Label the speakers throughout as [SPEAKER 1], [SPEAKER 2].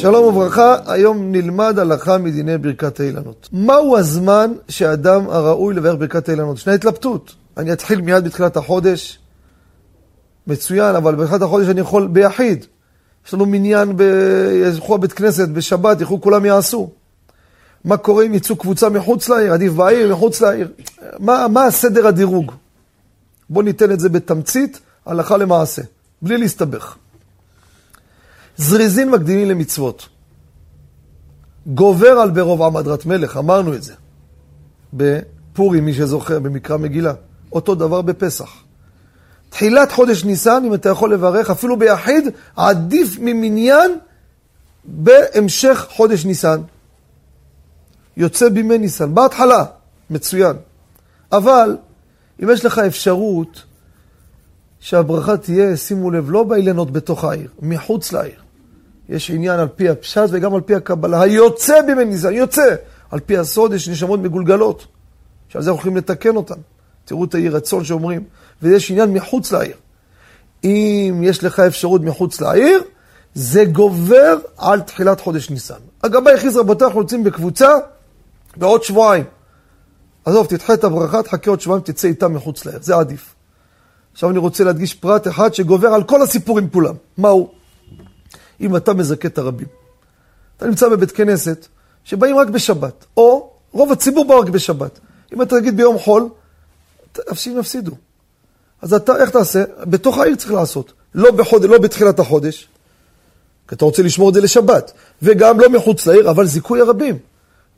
[SPEAKER 1] שלום וברכה, היום נלמד הלכה מדיני ברכת האילנות. מהו הזמן שאדם הראוי לברך ברכת האילנות? ישנה התלבטות. אני אתחיל מיד בתחילת החודש, מצוין, אבל בתחילת החודש אני יכול ביחיד. יש לנו מניין, ב... ילכו לבית כנסת בשבת, ילכו כולם יעשו. מה קורה אם יצאו קבוצה מחוץ לעיר, עדיף בעיר, מחוץ לעיר? מה, מה הסדר הדירוג? בואו ניתן את זה בתמצית, הלכה למעשה, בלי להסתבך. זריזין מקדימים למצוות. גובר על ברוב עם הדרת מלך, אמרנו את זה. בפורים, מי שזוכר, במקרא מגילה. אותו דבר בפסח. תחילת חודש ניסן, אם אתה יכול לברך, אפילו ביחיד, עדיף ממניין בהמשך חודש ניסן. יוצא בימי ניסן, בהתחלה, מצוין. אבל, אם יש לך אפשרות שהברכה תהיה, שימו לב, לא באילנות בתוך העיר, מחוץ לעיר. יש עניין על פי הפשט וגם על פי הקבלה. היוצא בימי ניסן, יוצא. על פי הסוד יש נשמות מגולגלות, שעל זה יכולים לתקן אותן. תראו את האי רצון שאומרים. ויש עניין מחוץ לעיר. אם יש לך אפשרות מחוץ לעיר, זה גובר על תחילת חודש ניסן. הגבאי הכריז רבותיי, אנחנו יוצאים בקבוצה בעוד שבועיים. עזוב, תדחה את הברכה, תחכה עוד שבועיים, תצא איתם מחוץ לעיר, זה עדיף. עכשיו אני רוצה להדגיש פרט אחד שגובר על כל הסיפורים כולם. מהו? אם אתה מזכה את הרבים. אתה נמצא בבית כנסת שבאים רק בשבת, או רוב הציבור בא רק בשבת. אם אתה תגיד ביום חול, אנשים יפסידו. אז אתה, איך תעשה? בתוך העיר צריך לעשות. לא, בחוד, לא בתחילת החודש, כי אתה רוצה לשמור את זה לשבת, וגם לא מחוץ לעיר, אבל זיכוי הרבים.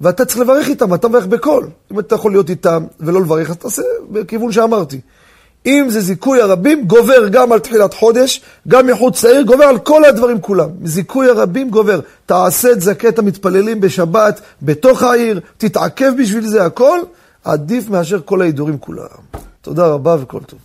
[SPEAKER 1] ואתה צריך לברך איתם, אתה מברך בקול. אם אתה יכול להיות איתם ולא לברך, אז תעשה בכיוון שאמרתי. אם זה זיכוי הרבים, גובר גם על תחילת חודש, גם מחוץ לעיר, גובר על כל הדברים כולם. זיכוי הרבים גובר. תעשה את זכת המתפללים בשבת, בתוך העיר, תתעכב בשביל זה הכל, עדיף מאשר כל ההידורים כולם. תודה רבה וכל טוב.